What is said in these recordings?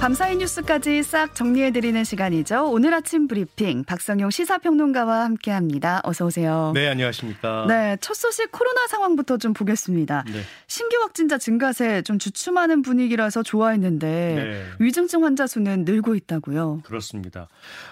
밤사이 뉴스까지 싹 정리해드리는 시간이죠. 오늘 아침 브리핑 박성용 시사평론가와 함께합니다. 어서 오세요. 네, 안녕하십니까. 네, 첫 소식 코로나 상황부터 좀 보겠습니다. 네. 신규 확진자 증가세 좀 주춤하는 분위기라서 좋아했는데 네. 위중증 환자 수는 늘고 있다고요. 그렇습니다.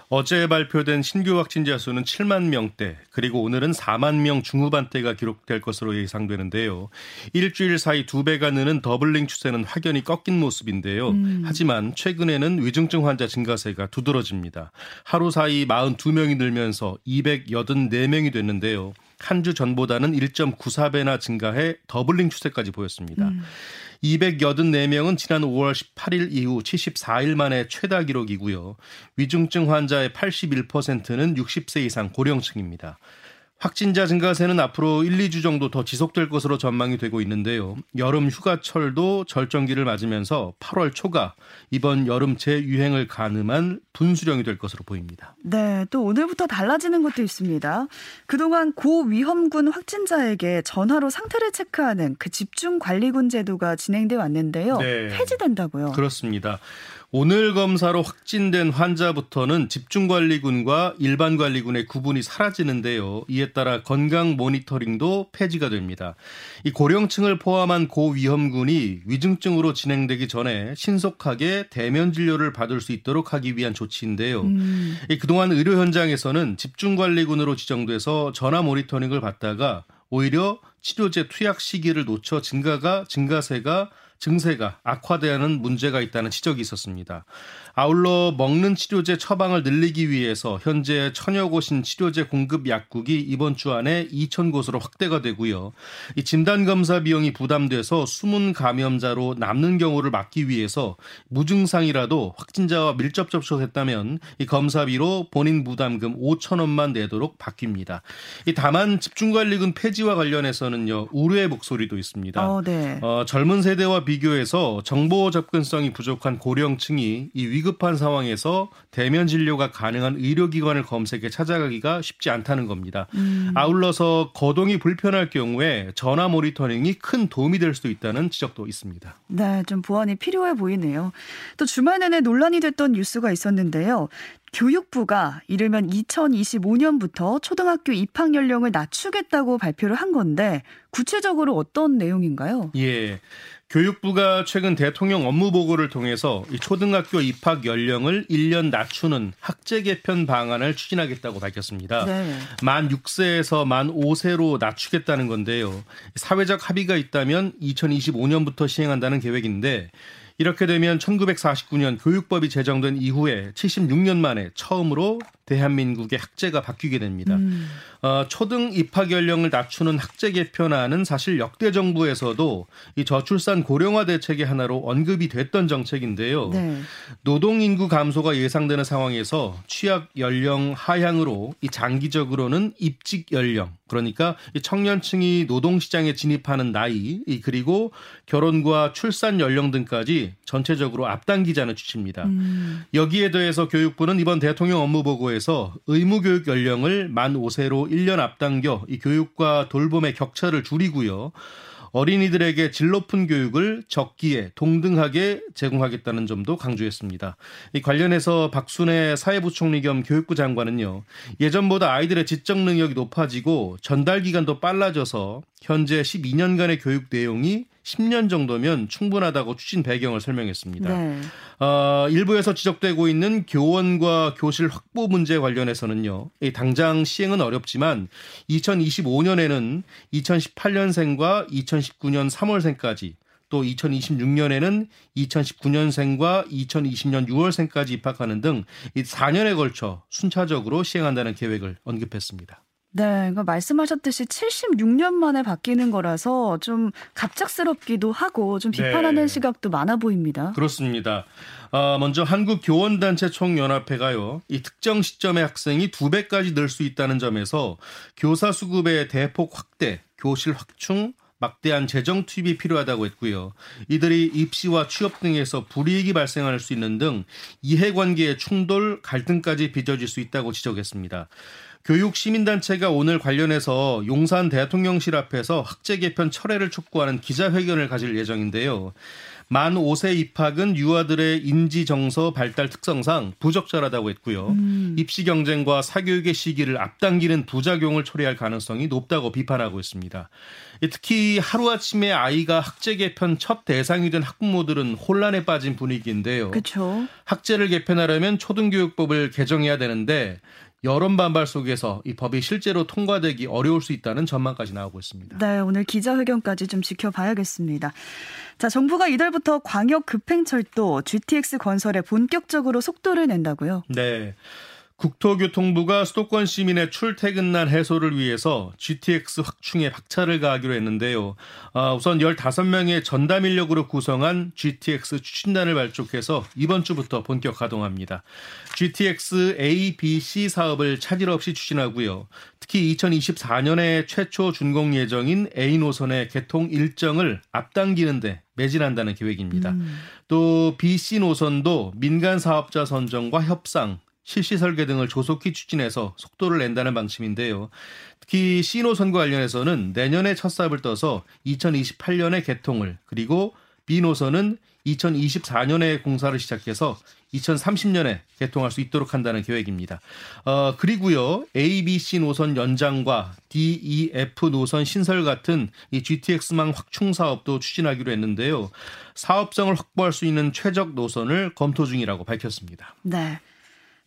어제 발표된 신규 확진자 수는 7만 명대, 그리고 오늘은 4만 명 중후반대가 기록될 것으로 예상되는데요. 일주일 사이 두 배가 느는 더블링 추세는 확연히 꺾인 모습인데요. 음. 하지만 최근에는 위중증 환자 증가세가 두드러집니다. 하루 사이 42명이 늘면서 284명이 됐는데요. 한 주 전보다는 1.94배나 증가해 더블링 추세까지 보였습니다. 음. 284명은 지난 5월 18일 이후 74일 만에 최다 기록이고요. 위중증 환자의 81%는 60세 이상 고령층입니다. 확진자 증가세는 앞으로 1, 2주 정도 더 지속될 것으로 전망이 되고 있는데요. 여름 휴가철도 절정기를 맞으면서 8월 초가 이번 여름 재유행을 가늠한 분수령이 될 것으로 보입니다. 네, 또 오늘부터 달라지는 것도 있습니다. 그동안 고위험군 확진자에게 전화로 상태를 체크하는 그 집중관리군 제도가 진행돼 왔는데요. 네. 폐지된다고요. 그렇습니다. 오늘 검사로 확진된 환자부터는 집중관리군과 일반관리군의 구분이 사라지는데요. 이에 따라 건강 모니터링도 폐지가 됩니다. 이 고령층을 포함한 고위험군이 위중증으로 진행되기 전에 신속하게 대면 진료를 받을 수 있도록 하기 위한 조치인데요. 음. 그동안 의료 현장에서는 집중관리군으로 지정돼서 전화 모니터링을 받다가 오히려 치료제 투약 시기를 놓쳐 증가가 증가세가 증세가 악화되는 문제가 있다는 지적이 있었습니다. 아울러 먹는 치료제 처방을 늘리기 위해서 현재 천여 곳인 치료제 공급 약국이 이번 주 안에 2천 곳으로 확대가 되고요. 이 진단 검사 비용이 부담돼서 숨은 감염자로 남는 경우를 막기 위해서 무증상이라도 확진자와 밀접 접촉했다면 이 검사비로 본인 부담금 5천 원만 내도록 바뀝니다. 이 다만 집중관리군 폐지와 관련해서는요 우려의 목소리도 있습니다. 어, 네. 어, 젊은 세대와 비교해서 정보 접근성이 부족한 고령층이 이 위급 위급한 상황에서 대면 진료가 가능한 의료기관을 검색해 찾아가기가 쉽지 않다는 겁니다. 음. 아울러서 거동이 불편할 경우에 전화 모니터링이 큰 도움이 될 수도 있다는 지적도 있습니다. 네, 좀 보완이 필요해 보이네요. 또 주말 내내 논란이 됐던 뉴스가 있었는데요. 교육부가 이르면 2025년부터 초등학교 입학 연령을 낮추겠다고 발표를 한 건데 구체적으로 어떤 내용인가요? 예. 교육부가 최근 대통령 업무 보고를 통해서 이 초등학교 입학 연령을 1년 낮추는 학제 개편 방안을 추진하겠다고 밝혔습니다. 네. 만 6세에서 만 5세로 낮추겠다는 건데요. 사회적 합의가 있다면 2025년부터 시행한다는 계획인데 이렇게 되면 1949년 교육법이 제정된 이후에 76년 만에 처음으로 대한민국의 학제가 바뀌게 됩니다. 음. 어, 초등 입학 연령을 낮추는 학제 개편안은 사실 역대 정부에서도 이 저출산 고령화 대책의 하나로 언급이 됐던 정책인데요. 네. 노동 인구 감소가 예상되는 상황에서 취약 연령 하향으로 이 장기적으로는 입직 연령 그러니까 이 청년층이 노동 시장에 진입하는 나이 그리고 결혼과 출산 연령 등까지 전체적으로 앞당기자는 취지입니다. 음. 여기에 대해서 교육부는 이번 대통령 업무 보고에 정부에서 의무교육 연령을 만 5세로 1년 앞당겨 이 교육과 돌봄의 격차를 줄이고요. 어린이들에게 질 높은 교육을 적기에 동등하게 제공하겠다는 점도 강조했습니다. 이 관련해서 박순애 사회부총리 겸 교육부 장관은요. 예전보다 아이들의 지적 능력이 높아지고 전달 기간도 빨라져서 현재 12년간의 교육 내용이 10년 정도면 충분하다고 추진 배경을 설명했습니다. 네. 어, 일부에서 지적되고 있는 교원과 교실 확보 문제 관련해서는요. 당장 시행은 어렵지만 2025년에는 2018년생과 2019년 3월생까지 또 2026년에는 2019년생과 2020년 6월생까지 입학하는 등 4년에 걸쳐 순차적으로 시행한다는 계획을 언급했습니다. 네, 그러니까 말씀하셨듯이 76년 만에 바뀌는 거라서 좀 갑작스럽기도 하고 좀 비판하는 네. 시각도 많아 보입니다. 그렇습니다. 어, 먼저 한국 교원단체 총연합회가요, 이 특정 시점의 학생이 두 배까지 늘 수 있다는 점에서 교사 수급의 대폭 확대, 교실 확충, 막대한 재정 투입이 필요하다고 했고요. 이들이 입시와 취업 등에서 불이익이 발생할 수 있는 등 이해관계의 충돌, 갈등까지 빚어질 수 있다고 지적했습니다. 교육 시민단체가 오늘 관련해서 용산 대통령실 앞에서 학제 개편 철회를 촉구하는 기자회견을 가질 예정인데요. 만 5세 입학은 유아들의 인지 정서 발달 특성상 부적절하다고 했고요. 음. 입시 경쟁과 사교육의 시기를 앞당기는 부작용을 초래할 가능성이 높다고 비판하고 있습니다. 특히 하루아침에 아이가 학제 개편 첫 대상이 된 학부모들은 혼란에 빠진 분위기인데요. 그렇죠. 학제를 개편하려면 초등교육법을 개정해야 되는데 여론 반발 속에서 이 법이 실제로 통과되기 어려울 수 있다는 전망까지 나오고 있습니다. 네, 오늘 기자회견까지 좀 지켜봐야겠습니다. 자, 정부가 이달부터 광역 급행철도 GTX 건설에 본격적으로 속도를 낸다고요? 네. 국토교통부가 수도권 시민의 출퇴근난 해소를 위해서 GTX 확충에 박차를 가하기로 했는데요. 아, 우선 15명의 전담 인력으로 구성한 GTX 추진단을 발족해서 이번 주부터 본격 가동합니다. GTX A, B, C 사업을 차질 없이 추진하고요. 특히 2024년에 최초 준공 예정인 A 노선의 개통 일정을 앞당기는데 매진한다는 계획입니다. 음. 또 B, C 노선도 민간 사업자 선정과 협상, 실시 설계 등을 조속히 추진해서 속도를 낸다는 방침인데요. 특히 C노선과 관련해서는 내년에 첫 삽을 떠서 2028년에 개통을 그리고 B노선은 2024년에 공사를 시작해서 2030년에 개통할 수 있도록 한다는 계획입니다. 어, 그리고요, A, B, C 노선 연장과 D, E, F 노선 신설 같은 이 GTX망 확충 사업도 추진하기로 했는데요. 사업성을 확보할 수 있는 최적 노선을 검토 중이라고 밝혔습니다. 네.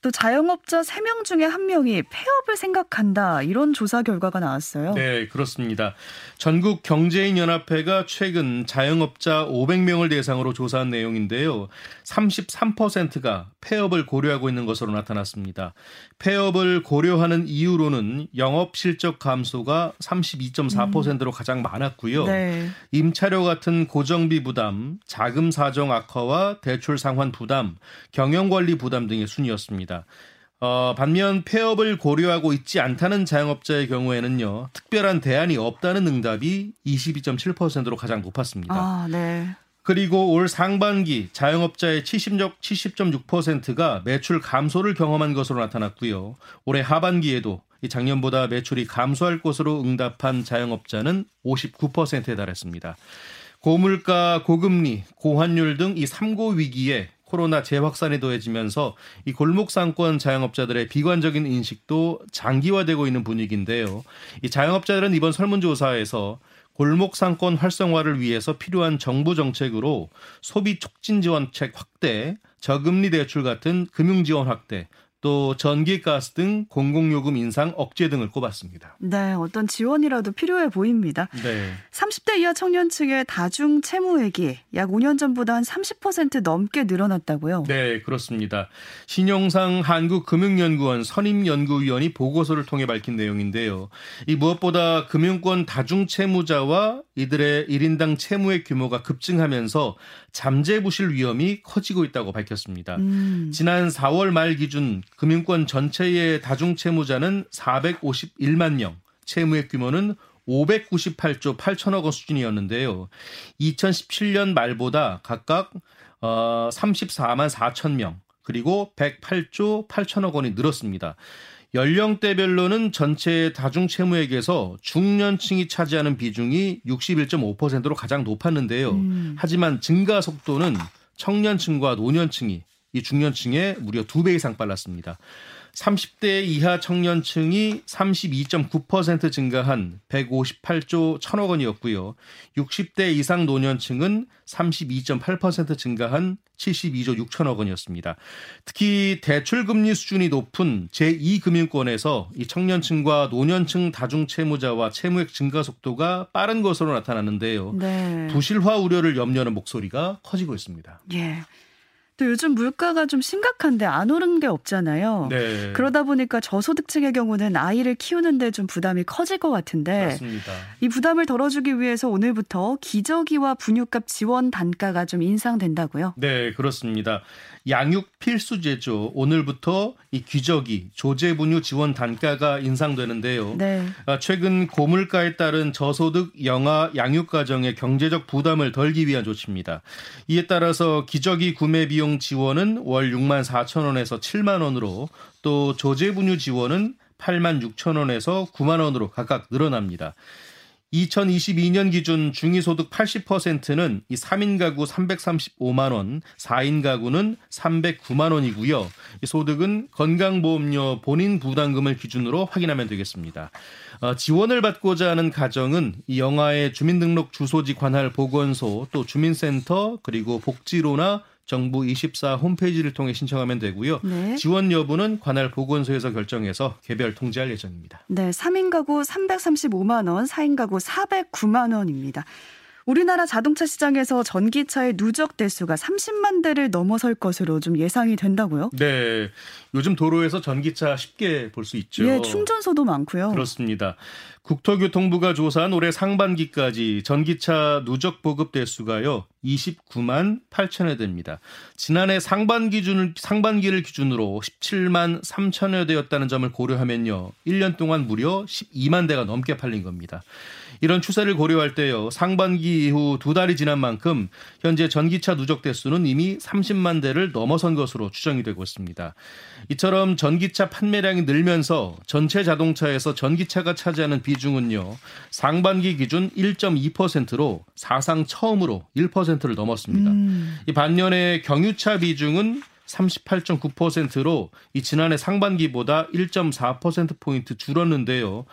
또 자영업자 3명 중에 1명이 폐업을 생각한다. 이런 조사 결과가 나왔어요. 네, 그렇습니다. 전국 경제인 연합회가 최근 자영업자 500명을 대상으로 조사한 내용인데요. 33%가 폐업을 고려하고 있는 것으로 나타났습니다. 폐업을 고려하는 이유로는 영업 실적 감소가 32.4%로 음. 가장 많았고요. 네. 임차료 같은 고정비 부담, 자금 사정 악화와 대출 상환 부담, 경영 관리 부담 등의 순이었습니다. 있습니다. 어, 반면 폐업을 고려하고 있지 않다는 자영업자의 경우에는요, 특별한 대안이 없다는 응답이 22.7%로 가장 높았습니다. 아, 네. 그리고 올 상반기 자영업자의 70, 70.6%가 매출 감소를 경험한 것으로 나타났고요. 올해 하반기에도 작년보다 매출이 감소할 것으로 응답한 자영업자는 59%에 달했습니다. 고물가, 고금리, 고환율 등 이 3고 위기에 코로나 재확산이 더해지면서 이 골목 상권 자영업자들의 비관적인 인식도 장기화되고 있는 분위기인데요. 이 자영업자들은 이번 설문조사에서 골목 상권 활성화를 위해서 필요한 정부 정책으로 소비 촉진 지원책 확대, 저금리 대출 같은 금융 지원 확대, 또 전기, 가스 등 공공요금 인상 억제 등을 꼽았습니다. 네, 어떤 지원이라도 필요해 보입니다. 네. 30대 이하 청년층의 다중 채무액이 약 5년 전보다 한 30% 넘게 늘어났다고요? 네, 그렇습니다. 신용상 한국금융연구원 선임연구위원이 보고서를 통해 밝힌 내용인데요. 이 무엇보다 금융권 다중 채무자와 이들의 1인당 채무의 규모가 급증하면서 잠재 부실 위험이 커지고 있다고 밝혔습니다. 음. 지난 4월 말 기준 금융권 전체의 다중 채무자는 451만 명, 채무액 규모는 598조 8천억 원 수준이었는데요. 2017년 말보다 각각 어 34만 4천 명, 그리고 108조 8천억 원이 늘었습니다. 연령대별로는 전체 다중 채무액에서 중년층이 차지하는 비중이 61.5%로 가장 높았는데요. 음. 하지만 증가 속도는 청년층과 노년층이 이 중년층에 무려 두 배 이상 빨랐습니다. 30대 이하 청년층이 32.9% 증가한 158조 1천억 원이었고요. 60대 이상 노년층은 32.8% 증가한 72조 6천억 원이었습니다. 특히 대출 금리 수준이 높은 제2금융권에서 이 청년층과 노년층 다중 채무자와 채무액 증가 속도가 빠른 것으로 나타났는데요. 네. 부실화 우려를 염려하는 목소리가 커지고 있습니다. 예. 또 요즘 물가가 좀 심각한데 안 오른 게 없잖아요. 네. 그러다 보니까 저소득층의 경우는 아이를 키우는데 좀 부담이 커질 것 같은데 맞습니다. 이 부담을 덜어주기 위해서 오늘부터 기저귀와 분유값 지원 단가가 좀 인상된다고요? 네, 그렇습니다. 양육 필수제죠. 오늘부터 이 기저귀, 조제 분유 지원 단가가 인상되는데요. 네. 아, 최근 고물가에 따른 저소득 영아 양육 가정의 경제적 부담을 덜기 위한 조치입니다. 이에 따라서 기저귀 구매 비용 지원은 월 6만 4천 원에서 7만 원으로 또 조제 분유 지원은 8만 6천 원에서 9만 원으로 각각 늘어납니다. 2022년 기준 중위소득 80%는 이 3인 가구 335만 원, 4인 가구는 309만 원이고요. 이 소득은 건강보험료 본인 부담금을 기준으로 확인하면 되겠습니다. 어, 지원을 받고자 하는 가정은 이 영아의 주민등록 주소지 관할 보건소 또 주민센터 그리고 복지로나 정부 24 홈페이지를 통해 신청하면 되고요. 네. 지원 여부는 관할 보건소에서 결정해서 개별 통지할 예정입니다. 네, 3인 가구 335만 원, 4인 가구 409만 원입니다. 우리나라 자동차 시장에서 전기차의 누적 대수가 30만 대를 넘어설 것으로 좀 예상이 된다고요? 네. 요즘 도로에서 전기차 쉽게 볼 수 있죠. 예, 충전소도 많고요. 그렇습니다. 국토교통부가 조사한 올해 상반기까지 전기차 누적 보급 대수가요. 29만 8천여 대입니다. 지난해 상반기 준 상반기를 기준으로 17만 3천여 대였다는 점을 고려하면요. 1년 동안 무려 12만 대가 넘게 팔린 겁니다. 이런 추세를 고려할 때요. 상반기 이후 두 달이 지난 만큼 현재 전기차 누적 대수는 이미 30만 대를 넘어선 것으로 추정이 되고 있습니다. 이처럼 전기차 판매량이 늘면서 전체 자동차에서 전기차가 차지하는 비 중은요. 상반기 기준 1.2%로 사상 처음으로 1%를 넘었습니다. 음. 이 반년에 경유차 비중은 38.9%로 이 지난해 상반기보다 1.4% 포인트 줄었는데요.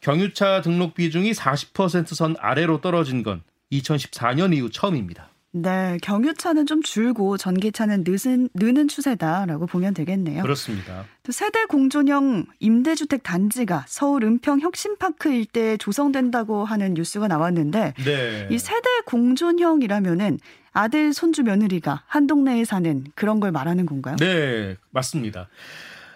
경유차 등록 비중이 40%선 아래로 떨어진 건 2014년 이후 처음입니다. 네, 경유차는 좀 줄고 전기차는 느는, 느는 추세다라고 보면 되겠네요. 그렇습니다. 또 세대 공존형 임대주택 단지가 서울 은평 혁신파크 일대에 조성된다고 하는 뉴스가 나왔는데 네. 이 세대 공존형이라면은 아들 손주 며느리가 한 동네에 사는 그런 걸 말하는 건가요? 네, 맞습니다.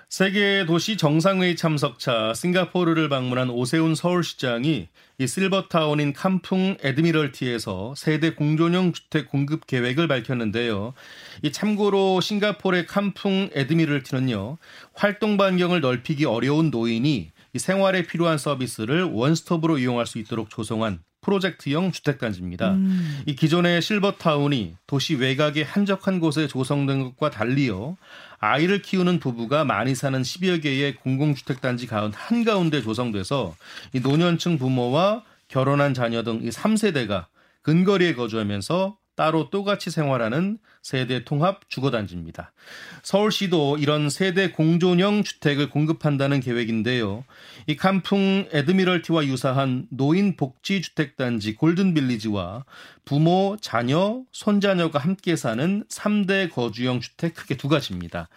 세계 도시 정상회의 참석차 싱가포르를 방문한 오세훈 서울시장이 이 실버타운인 캄풍 에드미럴티에서 세대 공존형 주택 공급 계획을 밝혔는데요. 이 참고로 싱가포르의 캄풍 에드미럴티는요. 활동 반경을 넓히기 어려운 노인이 이 생활에 필요한 서비스를 원스톱으로 이용할 수 있도록 조성한 프로젝트형 주택단지입니다. 음. 이 기존의 실버타운이 도시 외곽의 한적한 곳에 조성된 것과 달리요. 아이를 키우는 부부가 많이 사는 10여 개의 공공주택단지 가운 한가운데 조성돼서 이 노년층 부모와 결혼한 자녀 등 이 3세대가 근거리에 거주하면서 따로 또같이 생활하는 세대 통합 주거단지입니다. 서울시도 이런 세대 공존형 주택을 공급한다는 계획인데요. 이 캄풍 에드미럴티와 유사한 노인 복지 주택단지 골든빌리지와 부모, 자녀, 손자녀가 함께 사는 3대 거주형 주택 크게 두 가지입니다.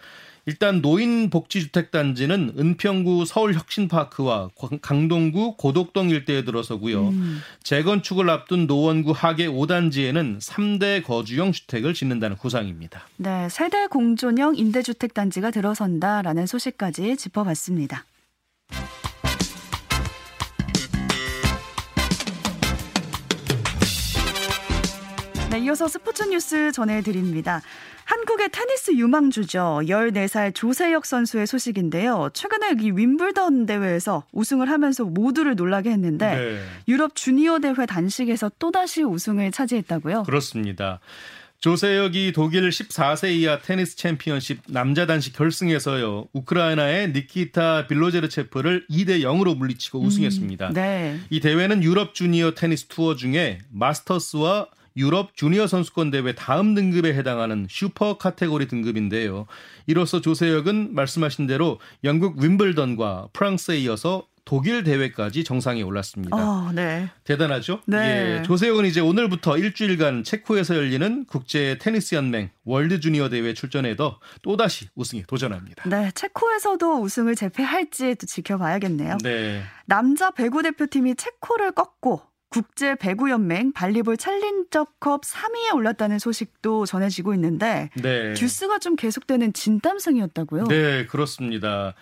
일단 노인 복지주택단지는 은평구 서울혁신파크와 강동구 고덕동 일대에 들어서고요. 음. 재건축을 앞둔 노원구 하계 5단지에는 3대 거주형 주택을 짓는다는 구상입니다. 네, 세대 공존형 임대주택단지가 들어선다라는 소식까지 짚어봤습니다. 네, 이어서 스포츠 뉴스 전해드립니다. 한국의 테니스 유망주죠. 14살 조세혁 선수의 소식인데요. 최근에 이 윈블던 대회에서 우승을 하면서 모두를 놀라게 했는데 네. 유럽 주니어 대회 단식에서 또다시 우승을 차지했다고요? 그렇습니다. 조세혁이 독일 14세 이하 테니스 챔피언십 남자 단식 결승에서요. 우크라이나의 니키타 빌로제르체프를 2대 0으로 물리치고 음, 우승했습니다. 음, 네. 이 대회는 유럽 주니어 테니스 투어 중에 마스터스와 유럽 주니어 선수권 대회 다음 등급에 해당하는 슈퍼 카테고리 등급인데요. 이로써 조세혁은 말씀하신 대로 영국 윔블던과 프랑스에 이어서 독일 대회까지 정상에 올랐습니다. 어, 네. 대단하죠? 네. 예, 조세혁은 이제 오늘부터 일주일간 체코에서 열리는 국제 테니스 연맹 월드 주니어 대회 출전해도 또다시 우승에 도전합니다. 네, 체코에서도 우승을 재패할지 또 지켜봐야겠네요. 네. 남자 배구 대표팀이 체코를 꺾고 국제 배구 연맹 발리볼 챌린저컵 3위에 올랐다는 소식도 전해지고 있는데 네. 듀스가 좀 계속되는 진땀승이었다고요? 네, 그렇습니다.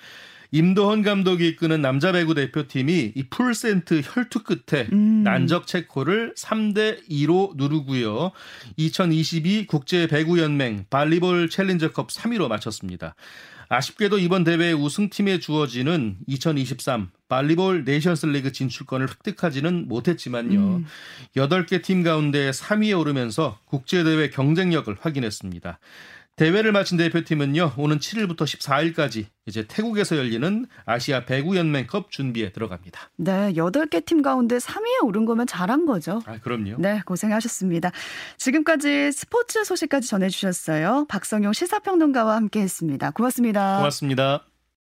임도헌 감독이 이끄는 남자 배구 대표팀이 이 풀세트 혈투 끝에 음. 난적 체코를 3대 2로 누르고요. 2022 국제 배구 연맹 발리볼 챌린저컵 3위로 마쳤습니다. 아쉽게도 이번 대회 우승팀에 주어지는 2023 발리볼 네이션스 리그 진출권을 획득하지는 못했지만요. 음. 8개 팀 가운데 3위에 오르면서 국제대회 경쟁력을 확인했습니다. 대회를 마친 대표팀은요, 오는 7일부터 14일까지 이제 태국에서 열리는 아시아 배구 연맹컵 준비에 들어갑니다. 네, 8개 팀 가운데 3위에 오른 거면 잘한 거죠. 아, 그럼요. 네, 고생하셨습니다. 지금까지 스포츠 소식까지 전해 주셨어요. 박성용 시사평론가와 함께 했습니다. 고맙습니다. 고맙습니다.